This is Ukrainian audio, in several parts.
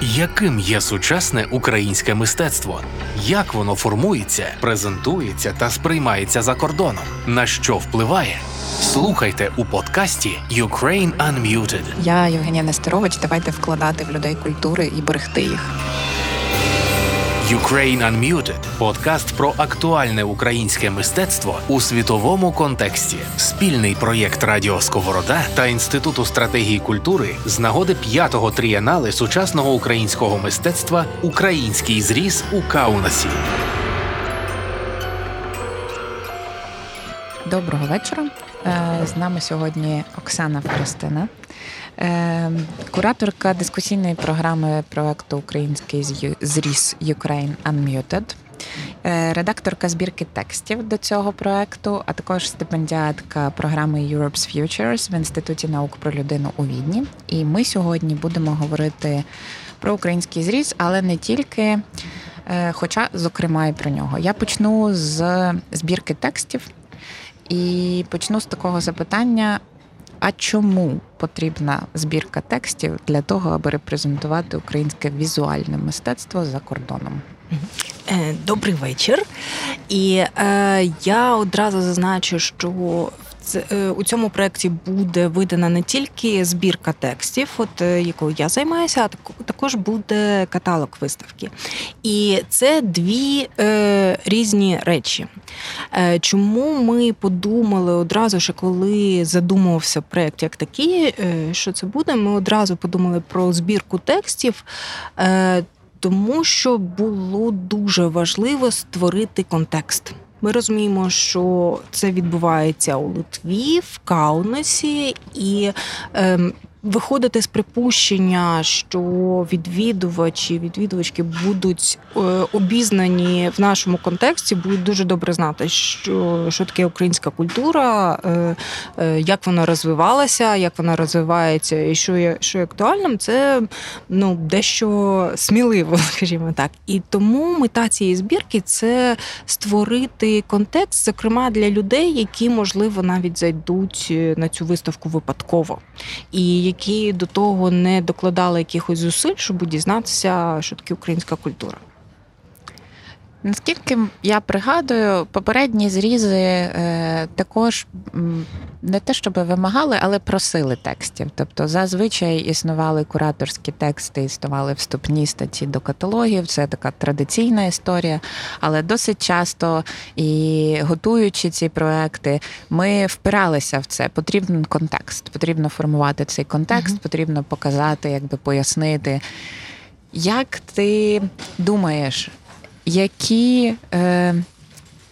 Яким є сучасне українське мистецтво? Як воно формується, презентується та сприймається за кордоном? На що впливає? Слухайте у подкасті Ukraine Unmuted. Я Євгенія Нестерович. Давайте вкладати в людей культури і берегти їх. Ukraine Unmuted – подкаст про актуальне українське мистецтво у світовому контексті. Спільний проєкт Радіо Сковорода та Інституту стратегії культури з нагоди п'ятого трієнали сучасного українського мистецтва Український зріз у Каунасі. Доброго вечора. Е, З нами сьогодні Оксана Форостина, е, кураторка дискусійної програми проекту Український зріз Ukraine Unmuted, е, редакторка збірки текстів до цього проекту, а також стипендіатка програми Europe's Futures в Інституті наук про людину у Відні. І ми сьогодні будемо говорити про український зріз, але не тільки. е, Хоча, зокрема, і про нього. Я почну з збірки текстів. І почну з такого запитання: а чому потрібна збірка текстів для того, аби репрезентувати українське візуальне мистецтво за кордоном? Е, Добрий вечір. І е, я одразу зазначу, що у цьому проєкті буде видана не тільки збірка текстів, от е, якою я займаюся, а тако- також буде каталог виставки. І це дві е, різні речі. Е, чому ми подумали одразу, що коли задумувався проєкт як такий, е, що це буде, ми одразу подумали про збірку текстів. Е, тому що було дуже важливо створити контекст. Ми розуміємо, що це відбувається у Литві, в Каунасі, і ем, виходити з припущення, що відвідувачі, відвідувачки будуть е, обізнані в нашому контексті, будуть дуже добре знати, що, що таке українська культура, е, е, як вона розвивалася, як вона розвивається, і що є, що є актуальним, це ну дещо сміливо, скажімо так. І тому мета цієї збірки це створити контекст, зокрема для людей, які можливо навіть зайдуть на цю виставку випадково, і які до того не докладали якихось зусиль, щоб дізнатися, що таке українська культура. Наскільки я пригадую, попередні зрізи е, також не те, щоб вимагали, але просили текстів. Тобто зазвичай існували кураторські тексти, існували вступні статті до каталогів. Це така традиційна історія. Але досить часто і готуючи ці проекти, ми впиралися в це. Потрібен контекст, потрібно формувати цей контекст, Мгм. потрібно показати, якби пояснити. Як ти думаєш, які е,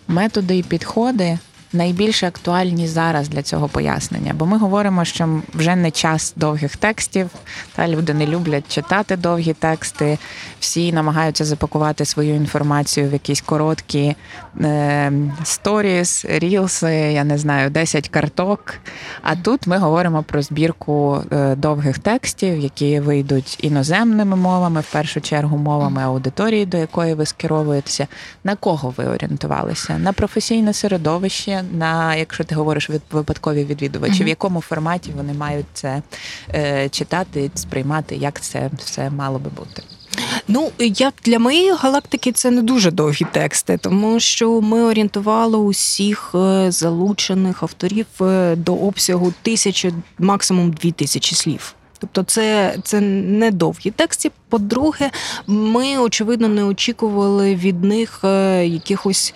методи і підходи найбільш актуальні зараз для цього пояснення? Бо ми говоримо, що вже не час довгих текстів, та люди не люблять читати довгі тексти, всі намагаються запакувати свою інформацію в якісь короткі е, сторіс, рілси, я не знаю, 10 карток. А тут ми говоримо про збірку е, довгих текстів, які вийдуть іноземними мовами, в першу чергу мовами аудиторії, до якої ви скеровуєтеся. На кого ви орієнтувалися? На професійне середовище, на якщо ти говориш від випадкові відвідувачі, в якому форматі вони мають це е, читати, сприймати, як це все мало би бути. Ну, як для моєї галактики це не дуже довгі тексти, тому що ми орієнтували усіх е, залучених авторів е, до обсягу тисячі, максимум дві тисячі слів. Тобто це, це не довгі тексти. По-друге, ми очевидно не очікували від них е, якихось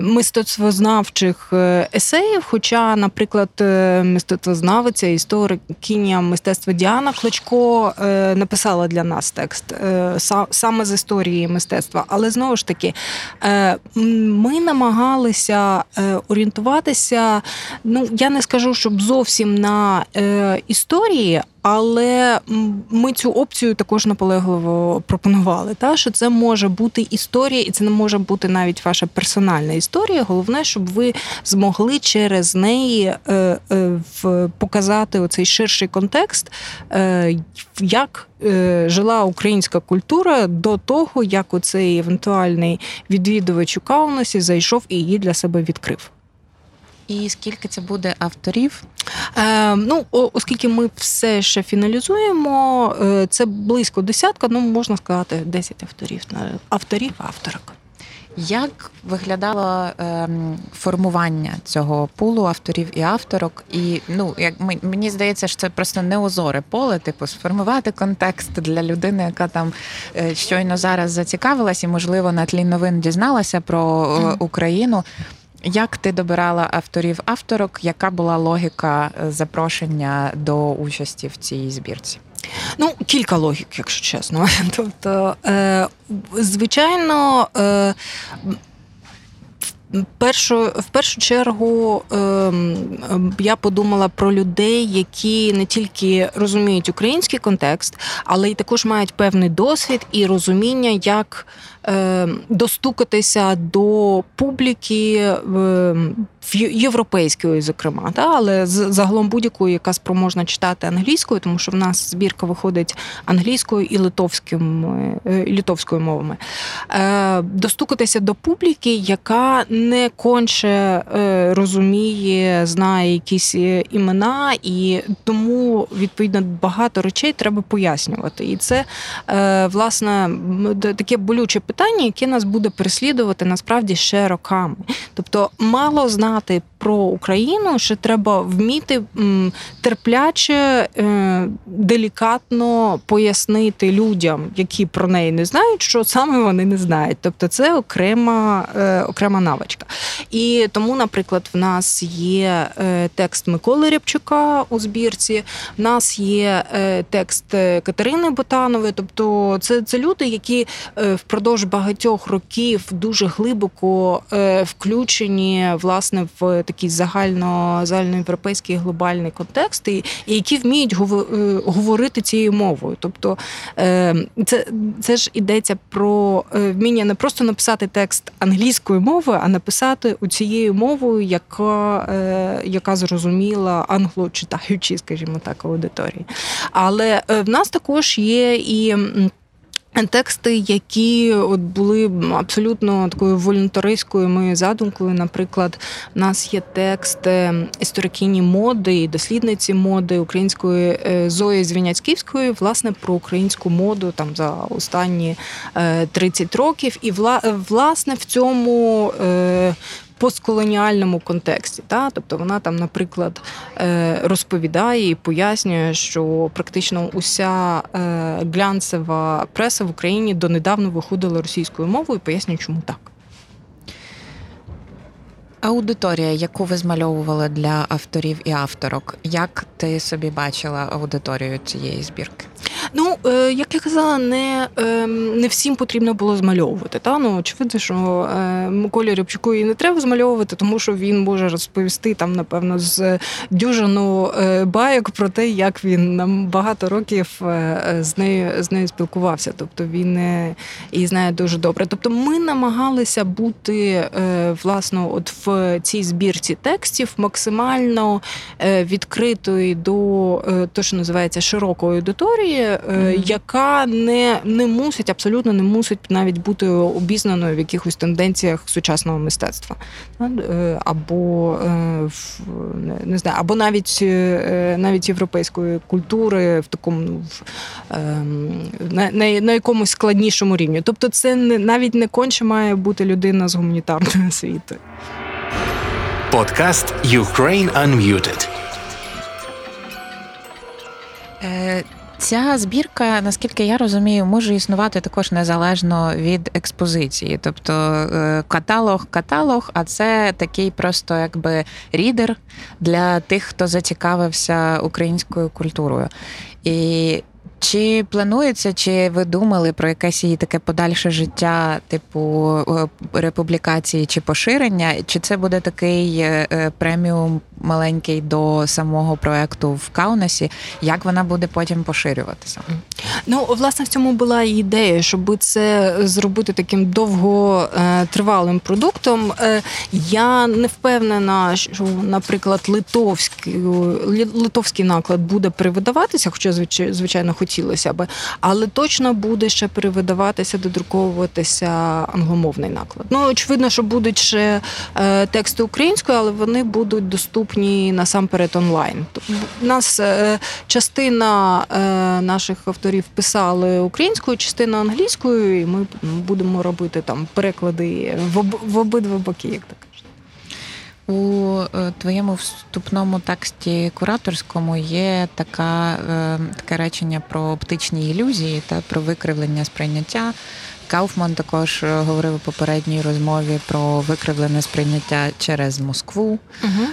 мистецтвознавчих е, есеїв. Хоча, наприклад, е, мистецтвознавиця, історикиня мистецтва Діана Клочко е, написала для нас текст е, са- саме з історії мистецтва. Але знову ж таки, е, ми намагалися е, орієнтуватися. Ну я не скажу, щоб зовсім на е, історії. Але ми цю опцію також наполегливо пропонували. Та що це може бути історія, і це не може бути навіть ваша персональна історія. Головне, щоб ви змогли через неї е, е, в, показати оцей ширший контекст, е, як е, жила українська культура до того, як оцей евентуальний відвідувач у Каунасі зайшов і її для себе відкрив. І скільки це буде авторів? Е, ну, оскільки ми все ще фіналізуємо, е, це близько десятка, ну можна сказати, 10 авторів авторів, авторок. Як виглядало ем, формування цього пулу авторів і авторок? І ну, як мені здається, що це просто неозоре поле, типу, сформувати контекст для людини, яка там е, щойно зараз зацікавилась і, можливо, на тлі новин дізналася про е. Україну. Як ти добирала авторів авторок? Яка була логіка е, запрошення до участі в цій збірці? Ну, кілька логік, якщо чесно. Тобто, е, звичайно, е, першу, в першу чергу е, я подумала про людей, які не тільки розуміють український контекст, але й також мають певний досвід і розуміння, як достукатися до публіки е, європейської, зокрема, та, але загалом будь-якої, яка спроможна читати англійською, тому що в нас збірка виходить англійською і литовським, е, і литовською мовами. Е, Достукатися до публіки, яка не конче е, розуміє, знає якісь е, імена, і тому відповідно багато речей треба пояснювати. І це е, власне таке болюче питання, яке нас буде переслідувати насправді ще роками. Тобто, мало знати про Україну, ще треба вміти терпляче, е, делікатно пояснити людям, які про неї не знають, що саме вони не знають. Тобто, це окрема, е, окрема навичка. І тому, наприклад, в нас є е, текст Миколи Рябчука у збірці, в нас є текст Катерини Ботанової. Тобто, це, це люди, які впродовж багатьох років дуже глибоко включені власне в такий загально загальноєвропейський глобальний контекст, і, і які вміють е, говорити цією мовою. Тобто е, це, це ж йдеться про е, вміння не просто написати текст англійською мовою, а написати у цією мовою, яка, яка зрозуміла англочитаючій, скажімо так, аудиторії. Але в нас також є і. Тексти, які от були абсолютно такою волюнтаристською моєю задумкою. Наприклад, у нас є текст е, історикині моди і дослідниці моди української е, Зої Звіняцьківської, власне, про українську моду там за останні е, 30 років. І власне в цьому. Постколоніальному контексті, та тобто вона там, наприклад, е, розповідає і пояснює, що практично уся е, глянцева преса в Україні донедавна виходила російською мовою, і пояснює, чому так. Аудиторія, яку ви змальовували для авторів і авторок, як ти собі бачила аудиторію цієї збірки? Ну, е, як я казала, не, е, не всім потрібно було змальовувати. Та? Ну, очевидно, що е, Миколі Рябчуку і не треба змальовувати, тому що він може розповісти там, напевно, з дюжину е, байок про те, як він нам багато років е, з нею з нею спілкувався. Тобто він її знає дуже добре. Тобто, ми намагалися бути власно, от в цій збірці текстів максимально е, відкритою до е, того, що називається широкої аудиторії, е, яка не, не мусить, абсолютно не мусить навіть бути обізнаною в якихось тенденціях сучасного мистецтва. Або в- не- знаю, або навіть навіть європейської культури в такому ну, в, ем, на, на, на якомусь складнішому рівні. Тобто, це не навіть не конче має бути людина з гуманітарної освіти. Подкаст Ukraine Unmuted. Е, Ця збірка, наскільки я розумію, може існувати також незалежно від експозиції. Тобто е, каталог, каталог, а це такий просто якби рідер для тих, хто зацікавився українською культурою. І чи планується, чи ви думали про якесь її таке подальше життя, типу е, републікації чи поширення? Чи це буде такий е, е, преміум маленький до самого проекту в Каунасі, як вона буде потім поширюватися? Ну, власне, в цьому була ідея, щоб це зробити таким довготривалим продуктом. Е, Я не впевнена, що, наприклад, литовський, литовський наклад буде перевидаватися, хоча звичайно хотілося би, але точно буде ще перевидаватися, додруковуватися англомовний наклад. Ну, очевидно, що будуть ще е, тексти українською, але вони будуть доступні насамперед онлайн. Тобто в нас е, частина е, наших авторів писали українською, частина англійською, і ми будемо робити там переклади в, обидва боки, як так. У е, твоєму вступному тексті кураторському є така, таке речення про оптичні ілюзії та про викривлення сприйняття. Кауфман також е, говорив у попередній розмові про викривлене сприйняття через Москву.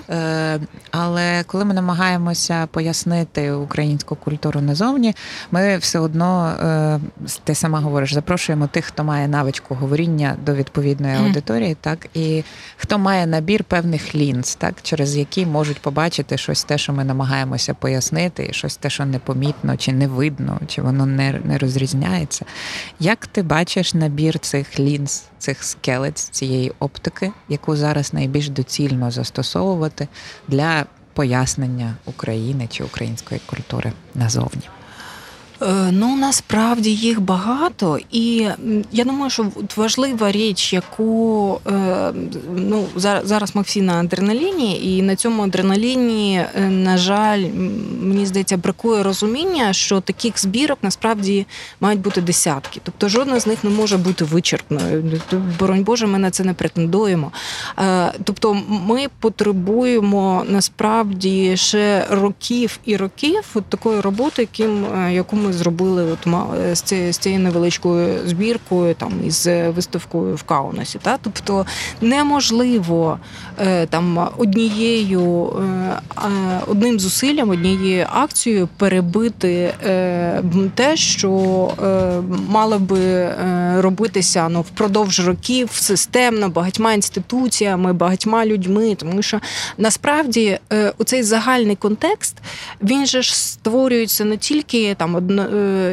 Е, Але коли ми намагаємося пояснити українську культуру назовні, ми все одно, е, ти сама говориш, запрошуємо тих, хто має навичку говоріння до відповідної аудиторії, так і хто має набір певних лінз, так через які можуть побачити щось те, що ми намагаємося пояснити, і щось те, що непомітно, чи не видно, чи воно не, не розрізняється. Як ти бачиш набір цих лінз, цих скелець, цієї оптики, яку зараз найбільш доцільно застосовувати для пояснення України чи української культури назовні? Е, Ну насправді їх багато, і я думаю, що важлива річ, яку е, ну зараз, ми всі на адреналіні, і на цьому адреналіні, е, на жаль, мені здається, бракує розуміння, що таких збірок насправді мають бути десятки. Тобто жодна з них не може бути вичерпною. Тобто, Боронь Боже, ми на це не претендуємо. Тобто, ми потребуємо насправді ще років і років такої роботи, яким яку ми зробили от ма- з цією, невеличкою збіркою, там із виставкою в Каунасі. Та тобто неможливо е, там однією е, е, одним зусиллям, однією акцією перебити е, те, що е, мало би е, робитися ну впродовж років системно багатьма інституціями, багатьма людьми, тому що насправді е, оцей загальний контекст він же ж створюється не тільки там одно, е,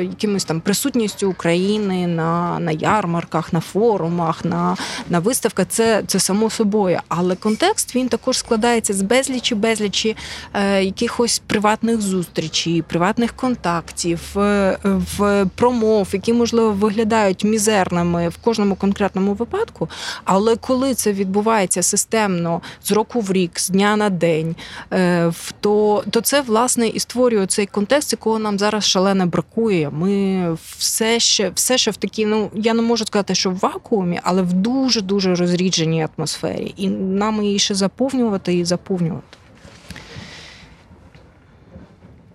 якимось там присутністю України на, на ярмарках, на форумах, на, на виставках. Це, це само собою. Але контекст він також складається з безлічі, безлічі е, якихось приватних зустрічей, приватних контактів, е, в промов, які можливо виглядають мізерними в кожному конкретному випадку. Але коли це відбувається системно з року в рік, з дня на день, е, то, то це власне і створює цей контекст, якого нам зараз шалено бракує. Ми все ще, все ще в такій, ну я не можу сказати, що в вакуумі, але в дуже дуже розрідженій атмосфері, і нам її ще заповнювати і заповнювати.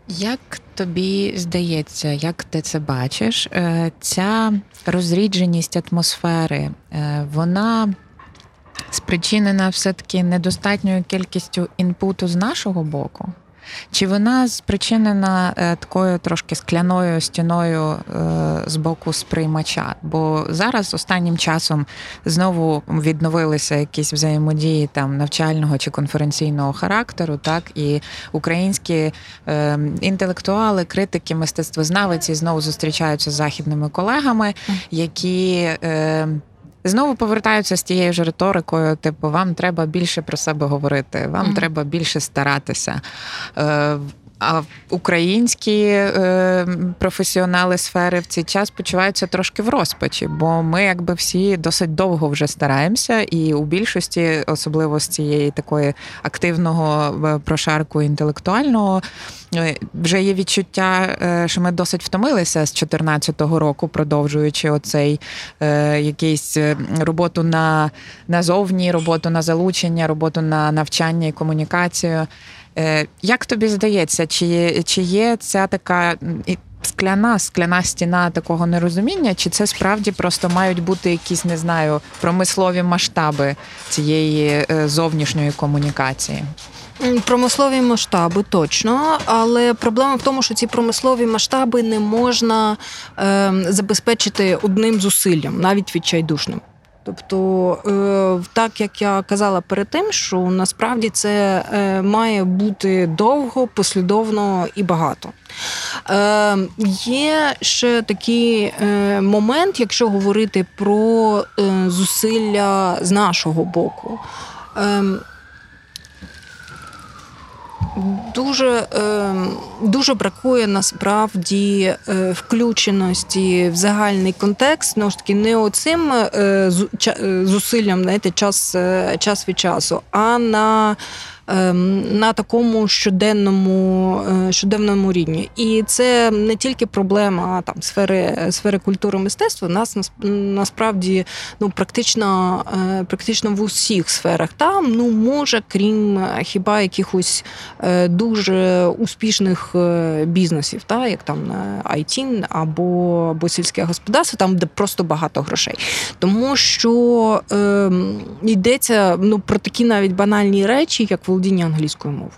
Як тобі здається, як ти це бачиш? Е, Ця розрідженість атмосфери, е, вона спричинена все-таки недостатньою кількістю інпуту з нашого боку? Чи вона спричинена е, такою трошки скляною стіною е, з боку сприймача? Бо зараз останнім часом знову відновилися якісь взаємодії там навчального чи конференційного характеру, так і українські е, інтелектуали, критики, мистецтвознавиці знову зустрічаються з західними колегами, які. Знову повертаються з тією ж риторикою: типу, вам треба більше про себе говорити, вам Мгм. треба більше старатися. Е, а українські е, професіонали сфери в цей час почуваються трошки в розпачі, бо ми, якби всі досить довго вже стараємося, і у більшості, особливо з цієї такої активного прошарку інтелектуального, е, вже є відчуття, е, що ми досить втомилися з 2014 року, продовжуючи оцей е, якийсь е, роботу на назовні, роботу на залучення, роботу на навчання і комунікацію. Е, Як тобі здається, чи чи є ця така скляна, скляна стіна такого нерозуміння, чи це справді просто мають бути якісь, не знаю, промислові масштаби цієї е, зовнішньої комунікації? Промислові масштаби точно, але проблема в тому, що ці промислові масштаби не можна е, забезпечити одним зусиллям, навіть відчайдушним. Тобто, е, так як я казала перед тим, що насправді це е, має бути довго, послідовно і багато. Е, Є ще такий момент, якщо говорити про зусилля з нашого боку. Дуже, е, дуже бракує насправді е, включеності в загальний контекст, ну ж таки, не оцим е, е, зусиллям, знаєте, час, час від часу, а на, на такому щоденному, е, щоденному рівні. І це не тільки проблема там сфери, сфери культури мистецтва, нас нас- насправді ну, практично, е, практично в усіх сферах. Там, ну, може, крім е, хіба якихось дуже успішних бізнесів, та, як там IT або, або сільське господарство, там, де просто багато грошей. Тому що е, йдеться ну, про такі навіть банальні речі, як володіння англійською мовою.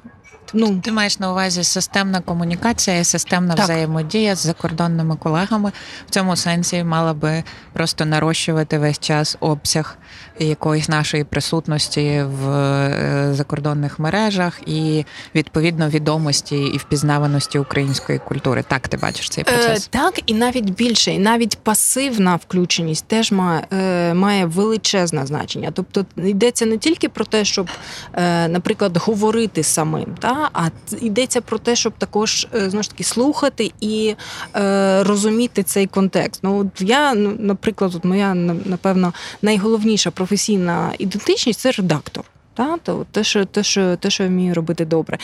Ну, Ти маєш на увазі системна комунікація, і системна Так. взаємодія з закордонними колегами. В цьому сенсі мала би просто нарощувати весь час обсяг якоїсь нашої присутності в е, закордонних мережах і відповідно відомості і впізнаваності української культури. Так ти бачиш цей процес? Е, так, і навіть більше, і навіть пасивна включеність теж має, е, має величезне значення. Тобто йдеться не тільки про те, щоб, е, наприклад, говорити самим, та, а йдеться про те, щоб також е, знову ж таки слухати і е, розуміти цей контекст. Ну, от я, ну, наприклад, от моя напевно найголовніша професійна ідентичність це редактор. Та, то те, що те, що те, що я вмію робити добре.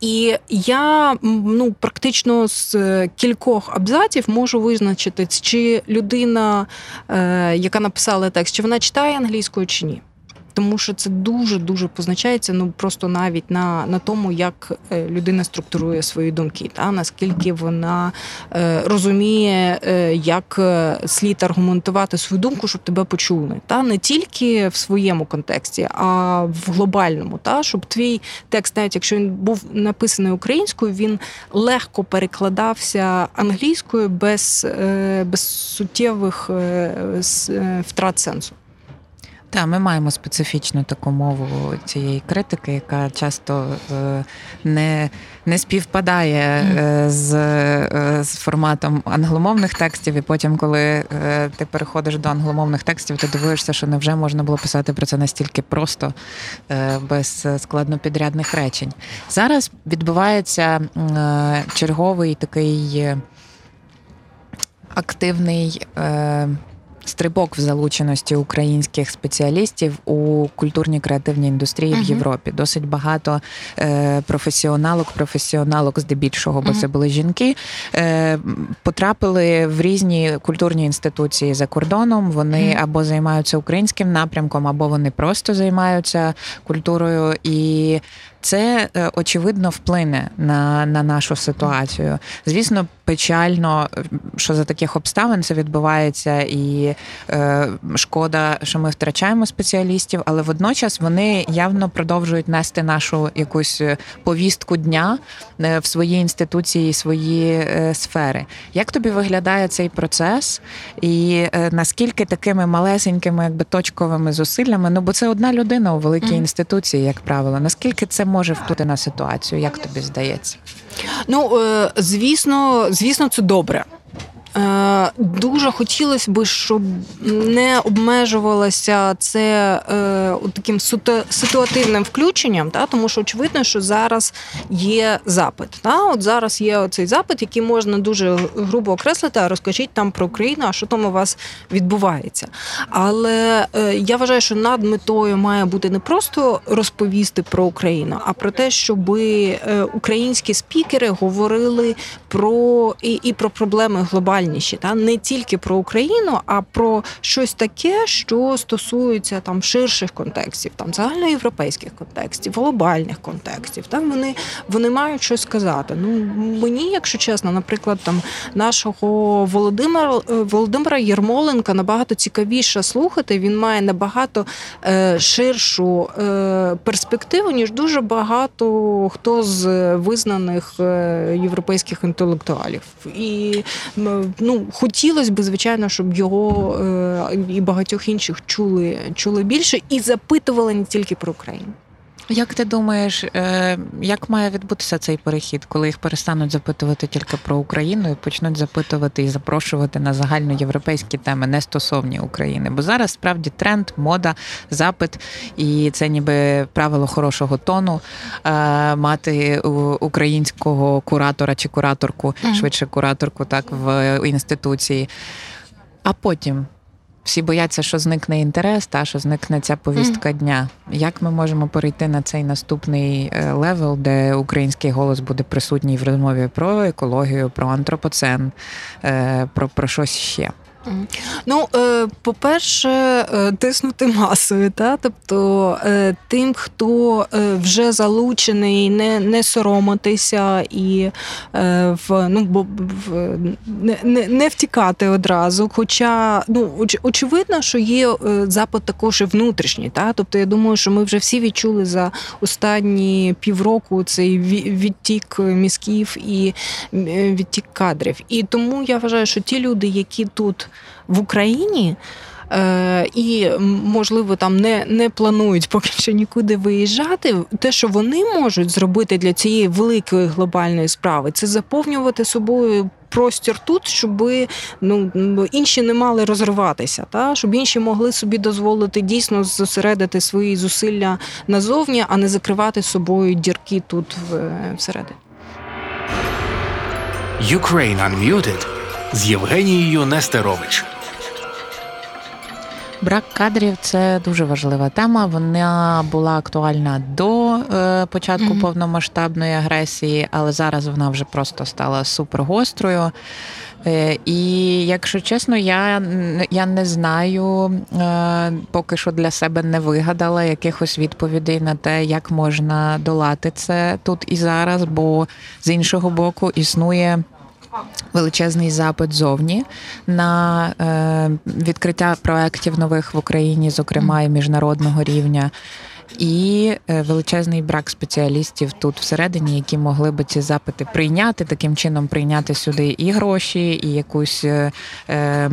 І я ну, практично з е, кількох абзаців можу визначити, чи людина, е, яка написала текст, чи вона читає англійською чи ні. Тому що це дуже дуже позначається ну просто навіть на, на тому, як е, людина структурує свої думки, та наскільки вона е, розуміє, е, як е, слід аргументувати свою думку, щоб тебе почули. Та не тільки в своєму контексті, а в глобальному, та щоб твій текст, навіть якщо він був написаний українською, він легко перекладався англійською без, е, без суттєвих е, втрат сенсу. Так, ми маємо специфічну таку мову цієї критики, яка часто е, не, не співпадає е, з, е, з форматом англомовних текстів. І потім, коли ти переходиш до англомовних текстів, ти дивуєшся, що невже можна було писати про це настільки просто, без складнопідрядних речень. Зараз відбувається черговий такий активний. Стрибок в залученості українських спеціалістів у культурній креативній індустрії Мгм. в Європі. Досить багато е, професіоналок, професіоналок здебільшого, бо Мгм. це були жінки, е, потрапили в різні культурні інституції за кордоном. Вони Мгм. або займаються українським напрямком, або вони просто займаються культурою. І це е, очевидно вплине на, на нашу ситуацію. Звісно, печально, що за таких обставин це відбувається, і е, шкода, що ми втрачаємо спеціалістів, але водночас вони явно продовжують нести нашу якусь е, повістку дня е, в свої інституції, свої е, сфери. Як тобі виглядає цей процес, і е, наскільки такими малесенькими, якби точковими зусиллями? Ну бо це одна людина у великій інституції, як правило. Наскільки це може вплинути на ситуацію? Як тобі здається? Ну, е, звісно, звісно, це добре. Е, Дуже хотілося б, щоб не обмежувалося це е, таким ситуативним включенням, та, тому що очевидно, що зараз є запит. Та? От зараз є оцей запит, який можна дуже грубо окреслити, а розкажіть там про Україну, а що там у вас відбувається. Але е, я вважаю, що над метою має бути не просто розповісти про Україну, а про те, щоб українські спікери говорили про і, і про проблеми глобальніші, та не тільки про Україну, а про щось таке, що стосується там ширших контекстів, там загальноєвропейських контекстів, глобальних контекстів. Там вони, вони мають щось сказати. Ну мені, якщо чесно, наприклад, там нашого Володимира е, Володимира Єрмоленка набагато цікавіше слухати. Він має набагато е, ширшу е, перспективу, ніж дуже багато хто з визнаних е, європейських інтелектуалів. І ну хотілося б, звичайно, щоб його е, і багатьох інших чули, чули більше і запитували не тільки про Україну. Як ти думаєш, е, як має відбутися цей перехід, коли їх перестануть запитувати тільки про Україну і почнуть запитувати і запрошувати на загальноєвропейські теми, не стосовні України? Бо зараз справді тренд, мода, запит, і це ніби правило хорошого тону е, мати українського куратора чи кураторку, швидше кураторку, так в інституції. А потім всі бояться, що зникне інтерес, та що зникне ця повістка дня. Як ми можемо перейти на цей наступний е, level, де український голос буде присутній в розмові про екологію, про антропоцен, е, про, про щось ще? Ну, е, по-перше, е, тиснути масою, та? тобто е, тим, хто вже залучений, не, не соромитися і в, ну, бо, не, не, втікати одразу. Хоча ну, оч, очевидно, що є запит також і внутрішній. Та? Тобто, я думаю, що ми вже всі відчули за останні півроку цей ві- відтік мізків і відтік кадрів. І тому я вважаю, що ті люди, які тут в Україні. Е, і можливо там не, не планують поки що нікуди виїжджати. Те, що вони можуть зробити для цієї великої глобальної справи, це заповнювати собою простір тут, щоб ну інші не мали розриватися, та щоб інші могли собі дозволити дійсно зосередити свої зусилля назовні, а не закривати собою дірки тут в, всередині. Ukraine Unmuted з Євгенією Нестерович. Брак кадрів це дуже важлива тема. Вона була актуальна до е, початку Мгм. повномасштабної агресії, але зараз вона вже просто стала супергострою. Е, і якщо чесно, я, я не знаю, е, поки що для себе не вигадала якихось відповідей на те, як можна долати це тут і зараз, бо з іншого боку існує величезний запит зовні на е, відкриття проєктів нових в Україні, зокрема і міжнародного рівня. І е, величезний брак спеціалістів тут всередині, які могли би ці запити прийняти, таким чином прийняти сюди і гроші, і якусь е, е,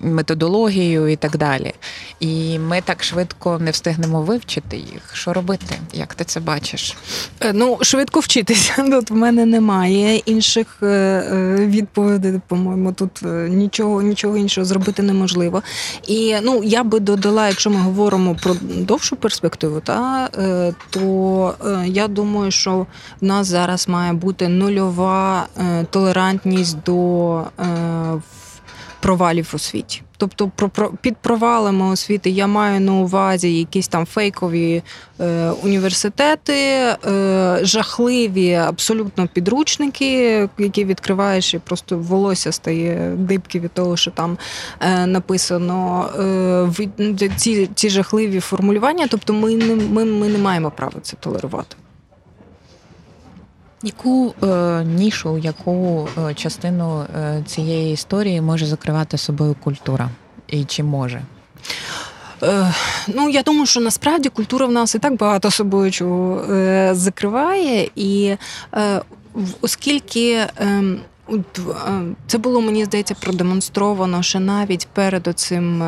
методологію, і так далі. І ми так швидко не встигнемо вивчити їх. Що робити? Як ти це бачиш? Е, Ну, швидко вчитися. Тут в мене немає інших е, відповідей. По-моєму, тут нічого, нічого іншого зробити неможливо. І ну я би додала, якщо ми говоримо про довшу перспективу, та е, то е, я думаю, що в нас зараз має бути нульова е, толерантність до провалів у світі. Тобто про, про під провалами освіти я маю на увазі якісь там фейкові е, університети, е, жахливі абсолютно підручники, які відкриваєш, і просто волосся стає дибки від того, що там е, написано е, ці, ці жахливі формулювання. Тобто, ми не ми, ми не маємо права це толерувати. Яку е, нішу, яку е, частину е, цієї історії може закривати собою культура? І чи може? Е, Ну, я думаю, що насправді культура в нас і так багато собою чого е, закриває, і е, оскільки. е, Це було, мені здається, продемонстровано ще навіть перед цим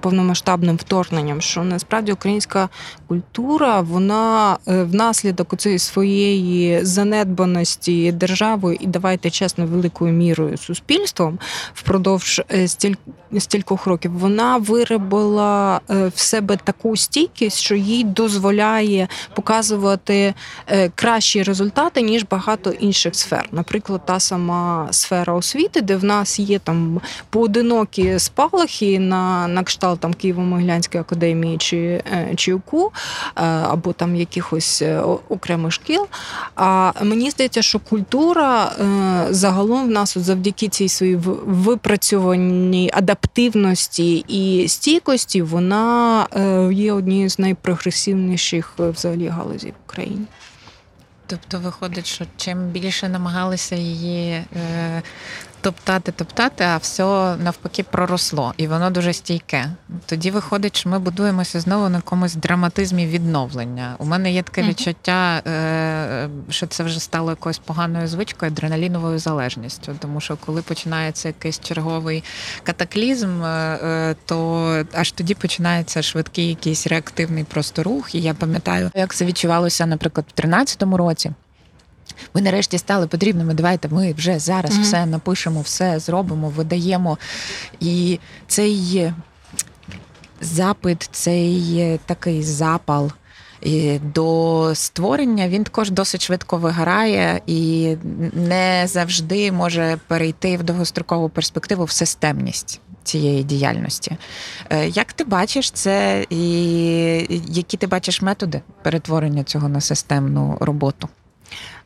повномасштабним вторгненням, що насправді українська культура, вона е, внаслідок цієї своєї занедбаності державою і давайте чесно, великою мірою суспільством впродовж е, стіль, стількох років, вона виробила е, в себе таку стійкість, що їй дозволяє показувати е, кращі результати ніж багато інших сфер. Наприклад, та сама сфера освіти, де в нас є там поодинокі спалахи на, на кшталт там Києво-Могилянської академії чи, е, чи УКУ, е, або там якихось е, окремих шкіл. А мені здається, що культура загалом в нас от завдяки цій своїй випрацьованій адаптивності і стійкості, вона є однією з найпрогресивніших взагалі галузей в Україні. Тобто виходить, що чим більше намагалися її е, топтати, топтати, а все навпаки проросло, і воно дуже стійке. Тоді виходить, що ми будуємося знову на якомусь драматизмі відновлення. У мене є таке відчуття, е, що це вже стало якоюсь поганою звичкою, адреналіновою залежністю. Тому що коли починається якийсь черговий катаклізм, е, е, то аж тоді починається швидкий якийсь реактивний просто рух. І я пам'ятаю, як це відчувалося, наприклад, в 13-му році. Ми нарешті стали потрібними. Давайте ми вже зараз Мгм. все напишемо, все зробимо, видаємо. І цей запит, цей такий запал і до створення він також досить швидко вигорає і не завжди може перейти в довгострокову перспективу в системність. Цієї діяльності. Е, Як ти бачиш це, і які ти бачиш методи перетворення цього на системну роботу?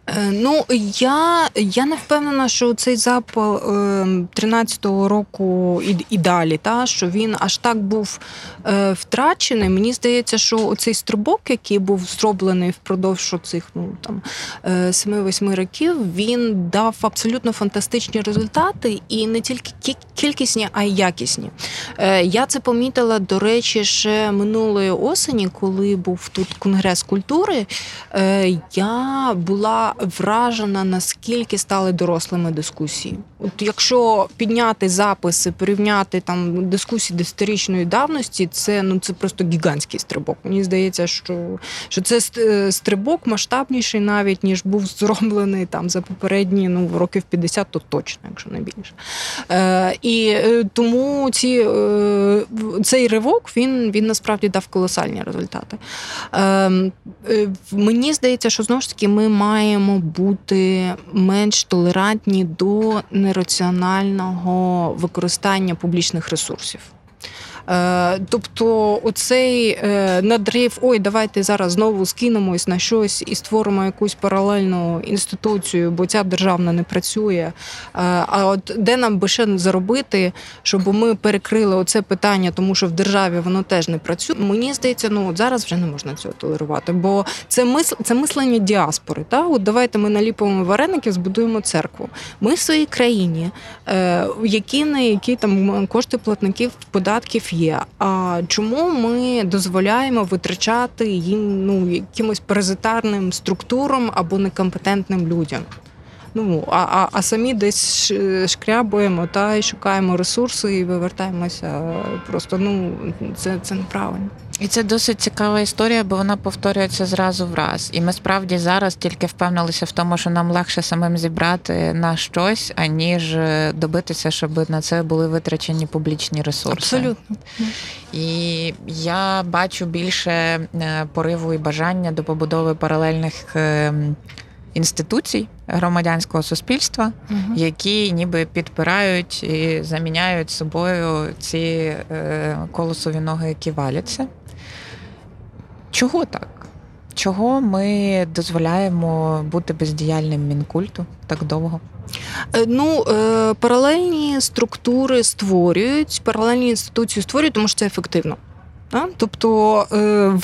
Е, Ну, я, я не впевнена, що цей запал е, 13-го року і, і далі, та, що він аж так був е, втрачений. Мені здається, що цей стрибок, який був зроблений впродовж цих ну, там, е, 7-8 років, він дав абсолютно фантастичні результати, і не тільки кількісні, а й якісні. Е, Я це помітила, до речі, ще минулої осені, коли був тут конгрес культури. Е, Я була вражена, наскільки стали дорослими дискусії. От якщо підняти записи, порівняти там дискусії десятирічної давності, це ну це просто гігантський стрибок. Мені здається, що, що це е, стрибок масштабніший навіть ніж був зроблений там за попередні ну років 50, то точно, якщо не більше. Е, і е, тому ці, е, цей ривок він, він насправді дав колосальні результати. Ем, е, Мені здається, що знову ж таки ми маємо бути менш толерантні до нераціонального використання публічних ресурсів. Е, Тобто, оцей е, надрив, ой, давайте зараз знову скинемось на щось і створимо якусь паралельну інституцію, бо ця державна не працює. Е, А от де нам би ще заробити, щоб ми перекрили оце питання, тому що в державі воно теж не працює. Мені здається, ну от зараз вже не можна цього толерувати, бо це мисл, це мислення діаспори. Та от давайте ми наліпимо вареників, збудуємо церкву. Ми в своїй країні, які не які там кошти платників податків є. А чому ми дозволяємо витрачати їм ну якимось паразитарним структурам або некомпетентним людям? Ну а, а, а самі десь шкрябуємо та й шукаємо ресурси і вивертаємося. Просто ну це, це неправильно. І це досить цікава історія, бо вона повторюється зразу в раз. І ми справді зараз тільки впевнилися в тому, що нам легше самим зібрати на щось, аніж е, добитися, щоб на це були витрачені публічні ресурси. Абсолютно. І я бачу більше е, пориву і бажання до побудови паралельних е, інституцій громадянського суспільства, Мгм. які ніби підпирають і заміняють собою ці е, колосові ноги, які валяться. Чого так? Чого ми дозволяємо бути бездіяльним мінкульту так довго? Е, Ну, е, паралельні структури створюють, паралельні інституції створюють, тому що це ефективно. Да? Тобто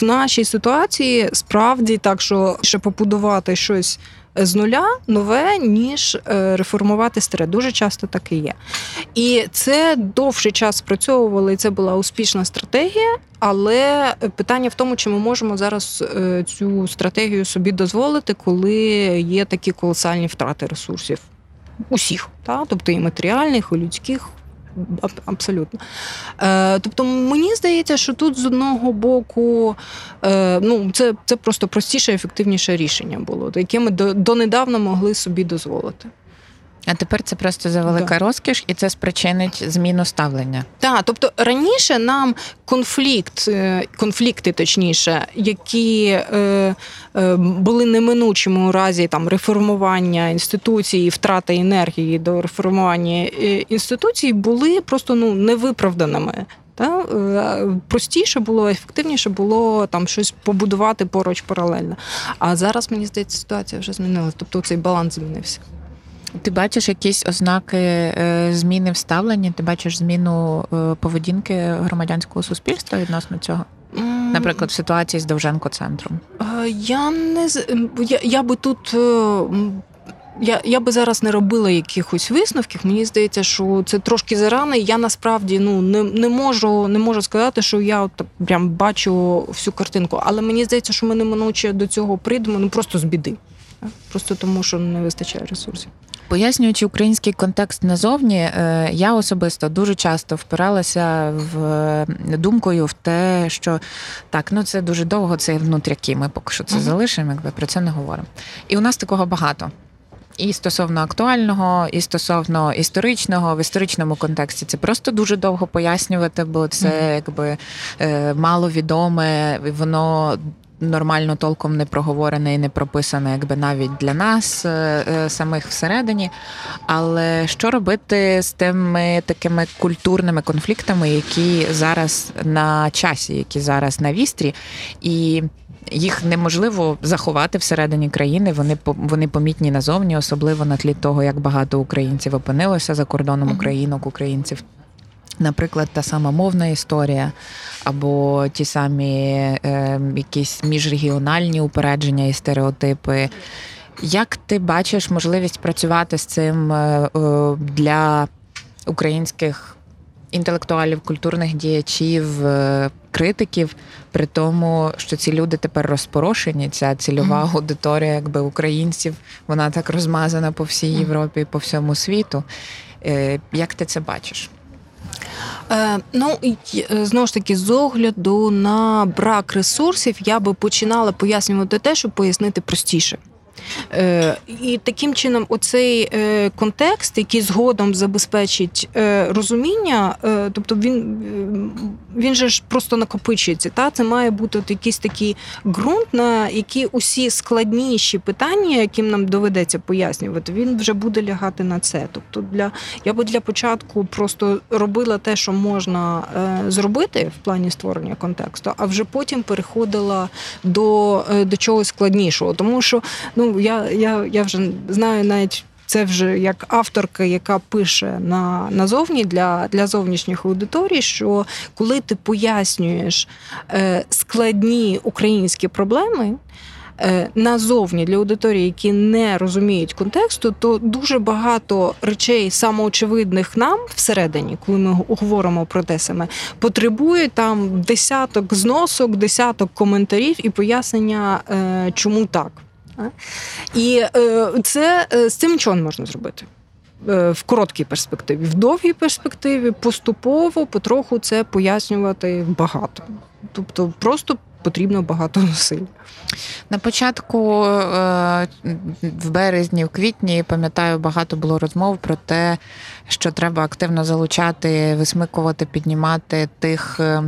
в нашій ситуації справді так, що ще побудувати щось з нуля нове, ніж е, реформувати старе. Дуже часто так і є. І це довший час спрацьовувало, і це була успішна стратегія. Але питання в тому, чи ми можемо зараз е, цю стратегію собі дозволити, коли є такі колосальні втрати ресурсів усіх, та? тобто і матеріальних, і людських. Аб- Абсолютно. Е, тобто, мені здається, що тут з одного боку е, ну, це, це просто простіше, ефективніше рішення було, яке ми донедавна могли собі дозволити. А тепер це просто за велика розкіш, і це спричинить зміну ставлення. Так, тобто раніше нам конфлікт, е, конфлікти, точніше, які е, е, були неминучими у разі там реформування інституцій, і втрати енергії до реформування е, інституцій, були просто ну невиправданими. Та е, простіше було, ефективніше було там щось побудувати поруч паралельно. А зараз мені здається, ситуація вже змінилася. Тобто цей баланс змінився. Ти бачиш якісь ознаки е, зміни в ставленні? Ти бачиш зміну е, поведінки громадянського суспільства відносно цього? Наприклад, в ситуації з Довженко центром. Е, Я не я, я би тут я, я би зараз не робила якихось висновків. Мені здається, що це трошки зарано. Я насправді ну не, не можу не можу сказати, що я от прям бачу всю картинку. Але мені здається, що ми неминуче до цього прийдемо ну просто з біди. Просто тому, що не вистачає ресурсів. Пояснюючи український контекст назовні, е, я особисто дуже часто впиралася в е, думкою в те, що так, ну це дуже довго, це внутряки. Ми поки що це Мгм. залишимо, якби про це не говоримо. І у нас такого багато. І стосовно актуального, і стосовно історичного, в історичному контексті це просто дуже довго пояснювати, бо це якби е, маловідоме, воно нормально толком не проговорене і не прописане, якби навіть для нас е, е, самих всередині. Але що робити з тими такими культурними конфліктами, які зараз на часі, які зараз на вістрі, і їх неможливо заховати всередині країни. Вони вони помітні назовні, особливо на тлі того, як багато українців опинилося за кордоном українок, українців. Наприклад, та сама мовна історія, або ті самі е, якісь міжрегіональні упередження і стереотипи. Як ти бачиш можливість працювати з цим е, е, для українських інтелектуалів, культурних діячів, е, критиків, при тому, що ці люди тепер розпорошені, ця цільова Мгм. аудиторія, якби українців, вона так розмазана по всій Європі, по всьому світу. Е, Як ти це бачиш? Е, ну е, знову ж таки, з огляду на брак ресурсів, я би починала пояснювати те, щоб пояснити простіше. Е, і таким чином, оцей е, контекст, який згодом забезпечить е, розуміння, тобто він, він же ж просто накопичується. Та? Це має бути от якийсь такий ґрунт, на які усі складніші питання, яким нам доведеться пояснювати, він вже буде лягати на це. Тобто, для я би для початку просто робила те, що можна зробити в плані створення контексту, а вже потім переходила до, до чогось складнішого. Тому що ну я, я, я вже знаю навіть. Це вже як авторка, яка пише на назовні для, для зовнішніх аудиторій, що коли ти пояснюєш е, складні українські проблеми, е, назовні для аудиторії, які не розуміють контексту, то дуже багато речей самоочевидних нам всередині, коли ми говоримо про те саме, потребують там десяток зносок, десяток коментарів і пояснення, е, чому так. І е, це е, з цим нічого не можна зробити. Е, В короткій перспективі, в довгій перспективі поступово, потроху це пояснювати багато. Тобто просто потрібно багато зусиль. На початку в березні, в квітні, пам'ятаю, багато було розмов про те, що треба активно залучати, висмикувати, піднімати тих е,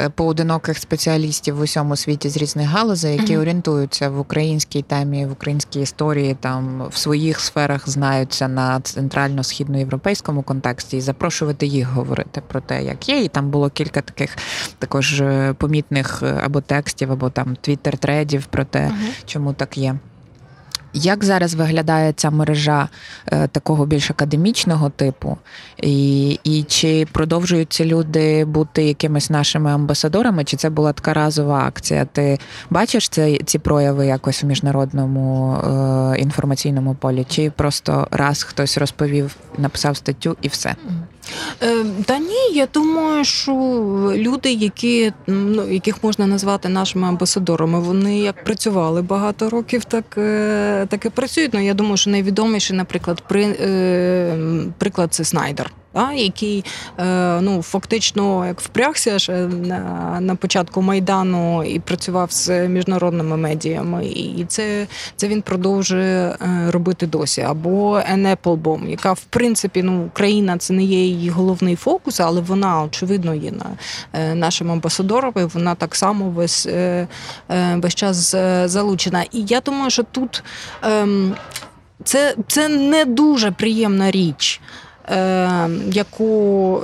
е, поодиноких спеціалістів в усьому світі з різних галузей, які Мгм. орієнтуються в українській темі, в українській історії, там в своїх сферах знаються на центрально-східноєвропейському контексті, і запрошувати їх говорити про те, як є. І там було кілька таких також е, помітних або текстів, або там твіттер-тредів про те, чому так є. Як зараз виглядає ця мережа е, такого більш академічного типу, і, і чи продовжують ці люди бути якимись нашими амбасадорами, чи це була така разова акція? Ти бачиш це, ці прояви якось у міжнародному е, інформаційному полі? Чи просто раз хтось розповів, написав статтю і все? Е, Та ні, я думаю, що люди, які ну яких можна назвати нашими амбасадорами, вони як працювали багато років, так, е, так і працюють. Ну я думаю, що найвідоміший, наприклад, при, е, приклад це Снайдер. Да, який е, ну фактично як впрягся ще на, на початку майдану і працював з міжнародними медіями, і це, це він продовжує е, робити досі. Або Ен Еплбом, яка в принципі ну Україна це не є її головний фокус, але вона очевидно є на е, нашим амбасадором. і Вона так само весь, е, е, весь час е, залучена. І я думаю, що тут ем, це, це не дуже приємна річ. Е, Яку,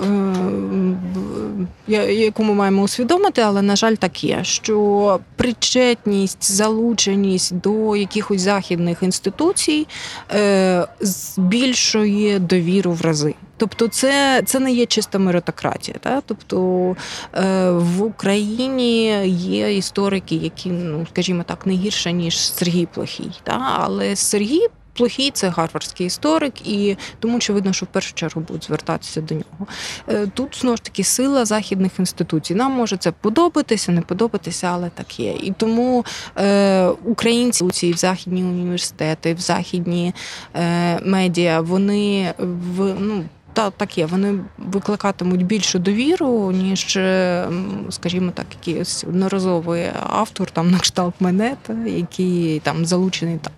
е, яку ми маємо усвідомити, але на жаль, так є, що причетність, залученість до якихось західних інституцій е, збільшує довіру в рази. Тобто, це, це не є чиста меритократія. Та? Тобто е, в Україні є історики, які, ну скажімо так, не гірше, ніж Сергій Плохій. Та? Але Сергій плохий, це гарвардський історик, і тому очевидно, що в першу чергу будуть звертатися до нього. Е, Тут знову ж таки сила західних інституцій. Нам може це подобатися, не подобатися, але так є. І тому е, українці в західні університети, в західні е, медіа, вони в ну. Та так є, вони викликатимуть більшу довіру, ніж, е, скажімо так, якийсь одноразовий автор, там на кшталт мене, який там залучений там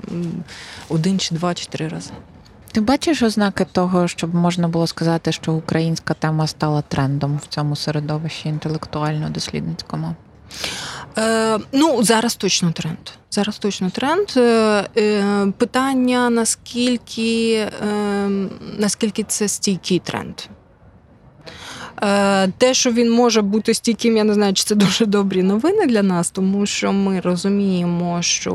один чи два чи три рази. Ти бачиш ознаки того, щоб можна було сказати, що українська тема стала трендом в цьому середовищі інтелектуально-дослідницькому? Е, ну, зараз точно тренд. Зараз точно тренд. Е, е, питання, наскільки, е, наскільки це стійкий тренд. Е, Те, що він може бути стійким, я не знаю, чи це дуже добрі новини для нас, тому що ми розуміємо, що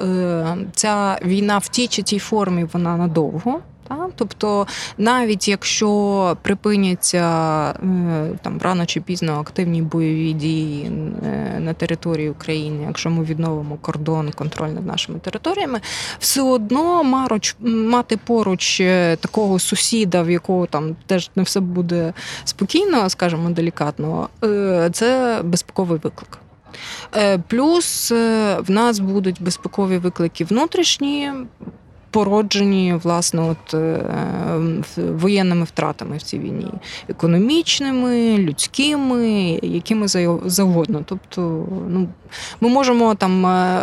е, ця війна в тій чи тій формі вона надовго. Та? Тобто, навіть якщо припиняться е, там рано чи пізно активні бойові дії е, на території України, якщо ми відновимо кордон, контроль над нашими територіями, все одно маруч, мати поруч е, такого сусіда, в якого там теж не все буде спокійно, скажімо, делікатно, це безпековий виклик. Плюс в нас будуть безпекові виклики внутрішні, породжені власне от, е, воєнними втратами в цій війні, економічними, людськими, якими за- завгодно. Тобто, ну, ми можемо там е,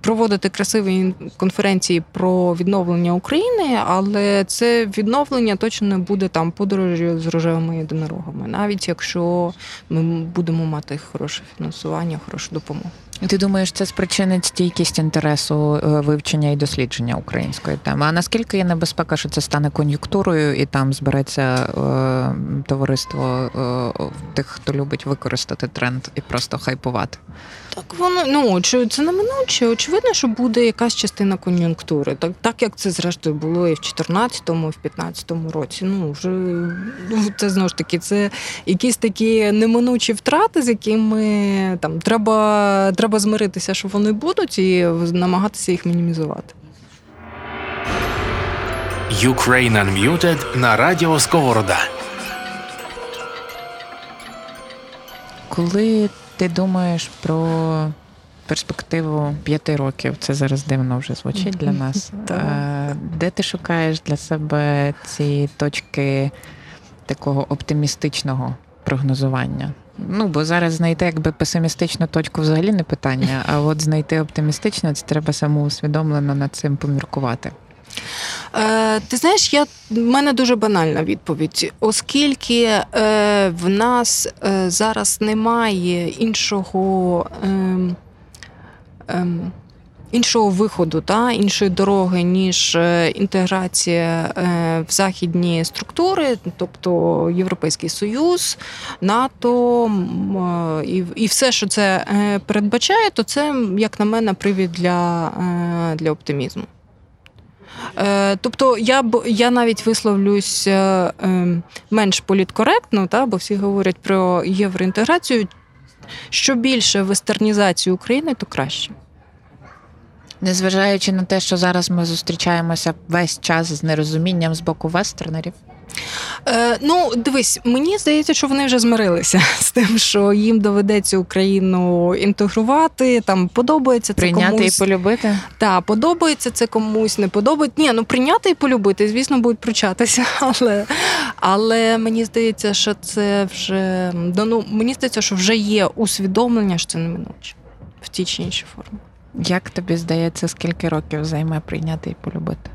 проводити красиві конференції про відновлення України, але це відновлення точно не буде там подорожі з рожевими єдинорогами, навіть якщо ми будемо мати хороше фінансування, хорошу допомогу. Ти думаєш, це спричинить стійкість інтересу е, вивчення і дослідження української теми? А наскільки є небезпека, що це стане кон'юнктурою, і там збереться е, товариство е, тих, хто любить використати тренд і просто хайпувати? Так воно ну чи це неминуче. Очевидно, що буде якась частина кон'юнктури, так так як це зрештою було і в 14-му, і в 15-му році. Ну вже ну, це знову ж таки, це якісь такі неминучі втрати, з якими там треба, треба змиритися, що вони будуть, і намагатися їх мінімізувати. Ukraine Unmuted на радіо Сковорода. Коли ти думаєш про перспективу п'яти років, це зараз дивно вже звучить для нас. Е, Де ти шукаєш для себе ці точки такого оптимістичного прогнозування? Ну, бо зараз знайти якби песимістичну точку взагалі не питання, а от знайти оптимістичну, це треба самоусвідомлено над цим поміркувати. Е, ти знаєш, я, в мене дуже банальна відповідь, оскільки е, в нас е, зараз немає іншого. Е, е, Іншого виходу, та іншої дороги, ніж е, інтеграція е, в західні структури, тобто Європейський Союз, НАТО е, і, і все, що це передбачає, то це, як на мене, привід для, для оптимізму. Тобто я б я навіть висловлюсь менш політкоректно, та, бо всі говорять про євроінтеграцію. Що більше вестернізації України, то краще. Незважаючи на те, що зараз ми зустрічаємося весь час з нерозумінням з боку вестернерів. Е, ну, дивись, мені здається, що вони вже змирилися з тим, що їм доведеться Україну інтегрувати. Там подобається це Прийняти комусь. і полюбити. Та подобається це комусь, не подобається. Ні, ну прийняти і полюбити, звісно, будуть пручатися. Але, але мені здається, що це вже ну, мені здається, що вже є усвідомлення, що це неминуче в тій чи іншій формі. Як тобі здається, скільки років займе прийняти і полюбити?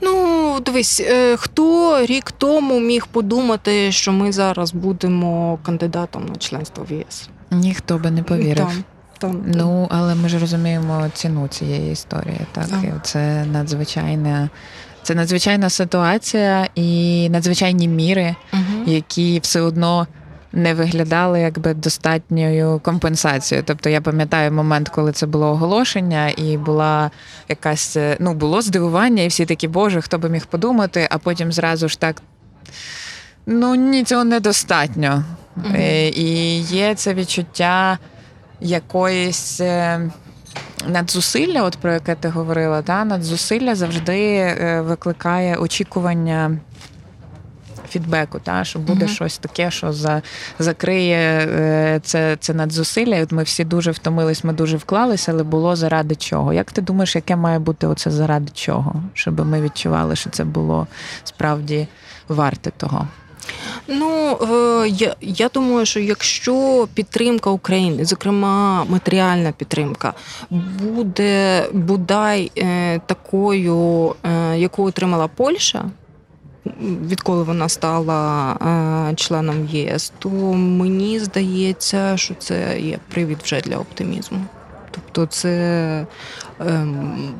Ну, дивись, е, хто рік тому міг подумати, що ми зараз будемо кандидатом на членство в ЄС? Ніхто би не повірив. Там, там, Ну, але ми ж розуміємо ціну цієї історії. Так, Так. Це надзвичайна, це надзвичайна ситуація і надзвичайні міри, Мгм. які все одно не виглядали якби достатньою компенсацією. Тобто я пам'ятаю момент, коли це було оголошення, і була якась е, ну було здивування, і всі такі, боже, хто би міг подумати, а потім зразу ж так. Ну ні, цього недостатньо. Е, І є це відчуття якоїсь. е, надзусилля, от про яке ти говорила, та, надзусилля завжди викликає очікування. Фідбеку, та що буде Мгм. щось таке, що за, закриє е, це, це надзусилля. От ми всі дуже втомились, ми дуже вклалися, але було заради чого. Як ти думаєш, яке має бути оце заради чого? Щоб ми відчували, що це було справді варте того? Ну е, я, я думаю, що якщо підтримка України, зокрема матеріальна підтримка, буде бодай е, такою, яку отримала Польща. Відколи вона стала е, членом ЄС, то мені здається, що це є привід вже для оптимізму. Тобто, це ем,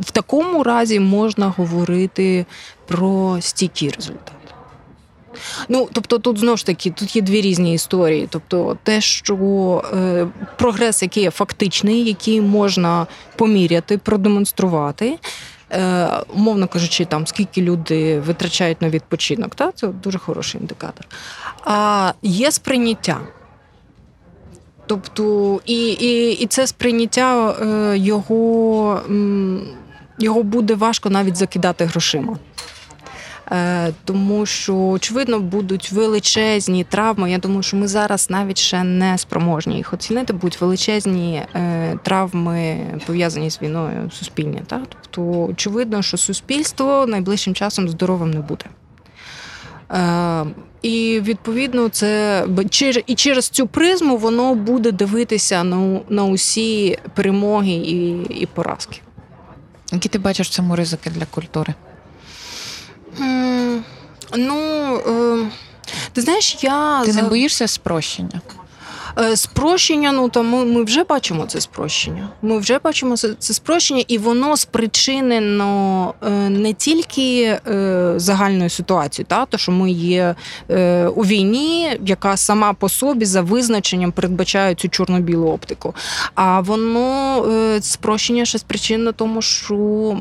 в, такому разі можна говорити про стійкий результат. Ну, тобто, тут знову ж таки, тут є дві різні історії. Тобто, те, що е, прогрес, який є фактичний, який можна поміряти, продемонструвати. Е, умовно кажучи, там скільки люди витрачають на відпочинок, та? це дуже хороший індикатор. А є сприйняття. Тобто, і, і, і це сприйняття е, його, його буде важко навіть закидати грошима. Е, Тому що, очевидно, будуть величезні травми. Я думаю, що ми зараз навіть ще не спроможні їх оцінити. Будуть величезні е, травми пов'язані з війною суспільні. Так? Тобто, очевидно, що суспільство найближчим часом здоровим не буде. Е, і відповідно, це і через цю призму воно буде дивитися на, на усі перемоги і, і поразки. Які ти бачиш в цьому ризики для культури? Ну, е, ти знаєш, я Ти не боїшся спрощення? Е, Спрощення, ну то ми, ми вже бачимо це спрощення. Ми вже бачимо це, це спрощення, і воно спричинено е, не тільки е, загальною ситуацією, та то що ми є у війні, яка сама по собі за визначенням передбачає цю чорно-білу оптику. А воно спрощення ще спричинено тому, що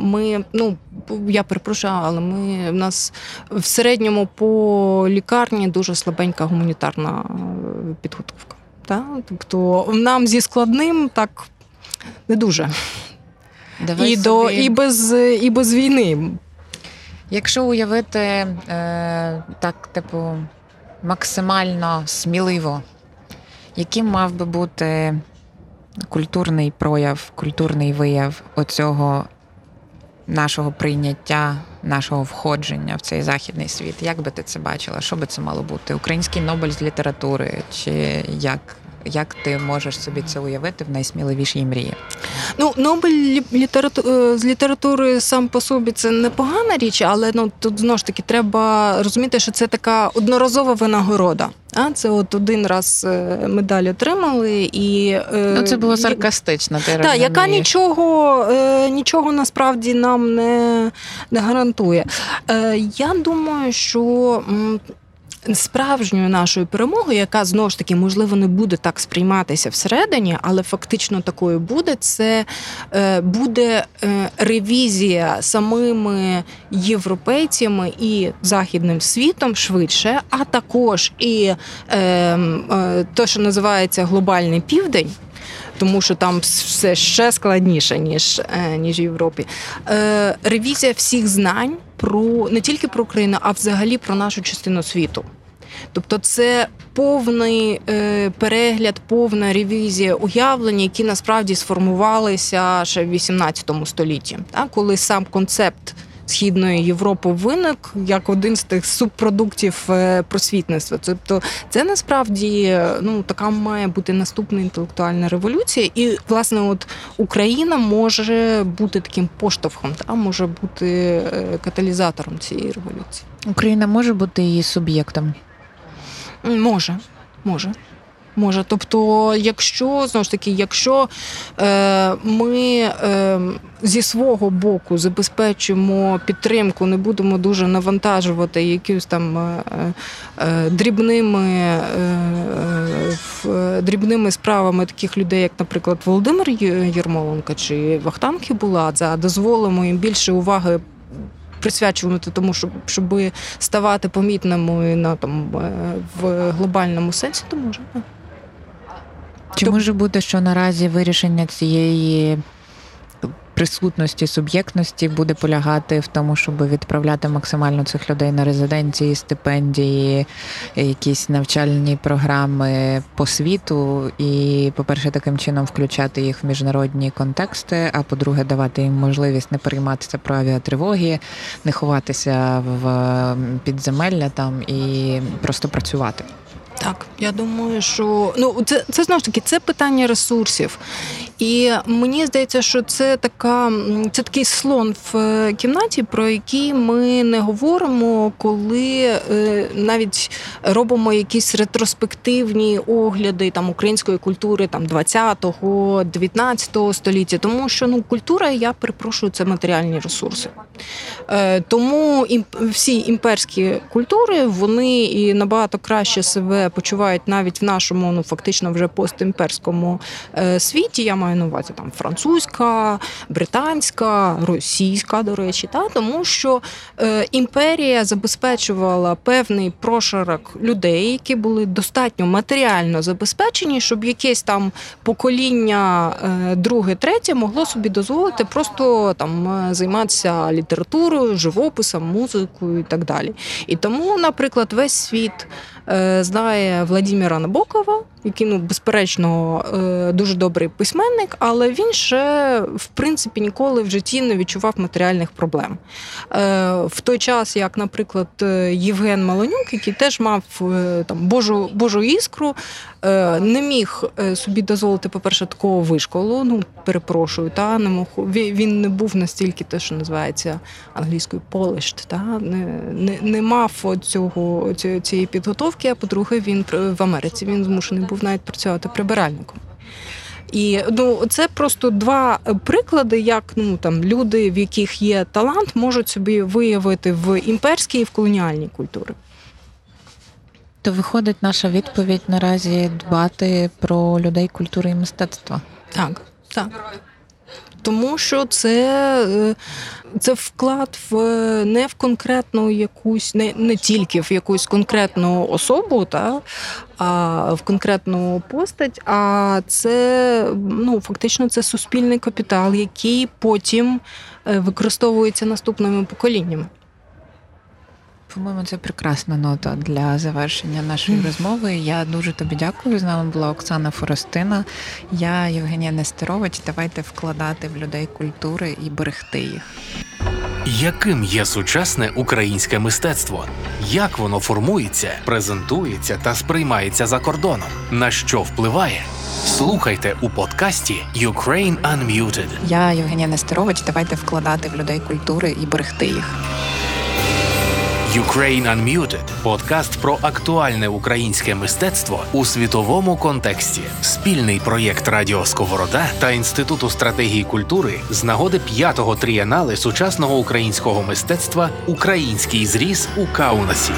ми, ну я перепрошую, але ми в нас в середньому по лікарні дуже слабенька гуманітарна підготовка. Та? Тобто нам зі складним так не дуже. Давай І, до, і, без, і без війни. Якщо уявити е, так, типу, максимально сміливо, яким мав би бути культурний прояв, культурний вияв оцього нашого прийняття, нашого входження в цей західний світ? Як би ти це бачила? Що би це мало бути? Український Нобель з літератури? Чи як? Як ти можеш собі це уявити в найсміливішій мрії? Ну, Нобель літерату... е, з літератури сам по собі це непогана річ, але ну тут знову ж таки треба розуміти, що це така одноразова винагорода. А це от один раз е, медаль отримали, і е, Ну, це було саркастично. Ти Так, яка нічого, нічого насправді нам не, не гарантує. Я думаю, що. Справжньою нашою перемогою, яка знову ж таки можливо не буде так сприйматися всередині, але фактично такою буде, це е, буде е, ревізія самими європейцями і західним світом швидше, а також і е, е, те, що називається глобальний південь тому що там все ще складніше, ніж, ніж в Європі. Е, Ревізія всіх знань про не тільки про Україну, а взагалі про нашу частину світу. Тобто це повний е, перегляд, повна ревізія уявлень, які насправді сформувалися ще в 18 столітті, коли сам концепт Східної Європи виник як один з тих субпродуктів е, просвітництва. Тобто, це насправді е, ну така має бути наступна інтелектуальна революція, і власне, от Україна може бути таким поштовхом, та може бути е, каталізатором цієї революції. Україна може бути її суб'єктом. Може, може. Може, тобто, якщо знову ж таки, якщо е, ми е, зі свого боку забезпечимо підтримку, не будемо дуже навантажувати якимось там е, е, дрібними, е, е, дрібними справами таких людей, як, наприклад, Володимир Єрмоленко чи Вахтанг Буладзе, а дозволимо їм більше уваги. Присвячувати тому, щоб, щоб ставати помітними на там е, в глобальному сенсі, то може. Чи Тоб- може бути, що наразі вирішення цієї присутності суб'єктності буде полягати в тому, щоб відправляти максимально цих людей на резиденції, стипендії, якісь навчальні програми по світу, і, по-перше, таким чином включати їх в міжнародні контексти, а по-друге, давати їм можливість не перейматися про авіатривоги, не ховатися в підземелля там і просто працювати. Так, я думаю, що ну це це знову ж таки це питання ресурсів. І мені здається, що це така це такий слон в е, кімнаті, про який ми не говоримо, коли е, навіть робимо якісь ретроспективні огляди там української культури там 20-го, 19-го століття. Тому що ну культура, я перепрошую, це матеріальні ресурси. Е, Тому всі імперські культури вони і набагато краще себе почувають навіть в нашому, ну фактично вже постімперському світі. Я маю на увазі там французька, британська, російська, до речі, та тому що е, імперія забезпечувала певний прошарок людей, які були достатньо матеріально забезпечені, щоб якесь там покоління е, друге, третє могло собі дозволити просто там е, займатися літературою, живописом, музикою і так далі. І тому, наприклад, весь світ знає Владіміра Набокова, який ну безперечно е, дуже добрий письменник, але він ще в принципі ніколи в житті не відчував матеріальних проблем. Е, В той час, як, наприклад, е, Євген Малонюк, який теж мав е, там Божу Божу іскру, е, не міг е, собі дозволити, по-перше, такого вишколу. Ну, перепрошую, та не мог він не був настільки те, що називається англійською polished, та не, не, не мав цього цієї підготовки. А по-друге, він в Америці він змушений був навіть працювати прибиральником. І ну це просто два приклади, як ну там люди, в яких є талант, можуть собі виявити в імперській і в колоніальній культурі. То виходить наша відповідь наразі дбати про людей культури і мистецтва. Так, так. Тому що це, е, це вклад в не в конкретну якусь, не, не тільки в якусь конкретну особу, та, а в конкретну постать, а це ну, фактично це суспільний капітал, який потім е, використовується наступними поколіннями. По-моєму, це прекрасна нота для завершення нашої розмови. Я дуже тобі дякую. З нами була Оксана Форостина. Я Євгенія Нестерович. Давайте вкладати в людей культури і берегти їх. Яким є сучасне українське мистецтво? Як воно формується, презентується та сприймається за кордоном? На що впливає? Слухайте у подкасті Ukraine Unmuted. Я Євгенія Нестерович. Давайте вкладати в людей культури і берегти їх. Ukraine Unmuted – подкаст про актуальне українське мистецтво у світовому контексті. Спільний проєкт Радіо Сковорода та Інституту стратегії культури з нагоди п'ятого трієнали сучасного українського мистецтва Український зріз у Каунасі.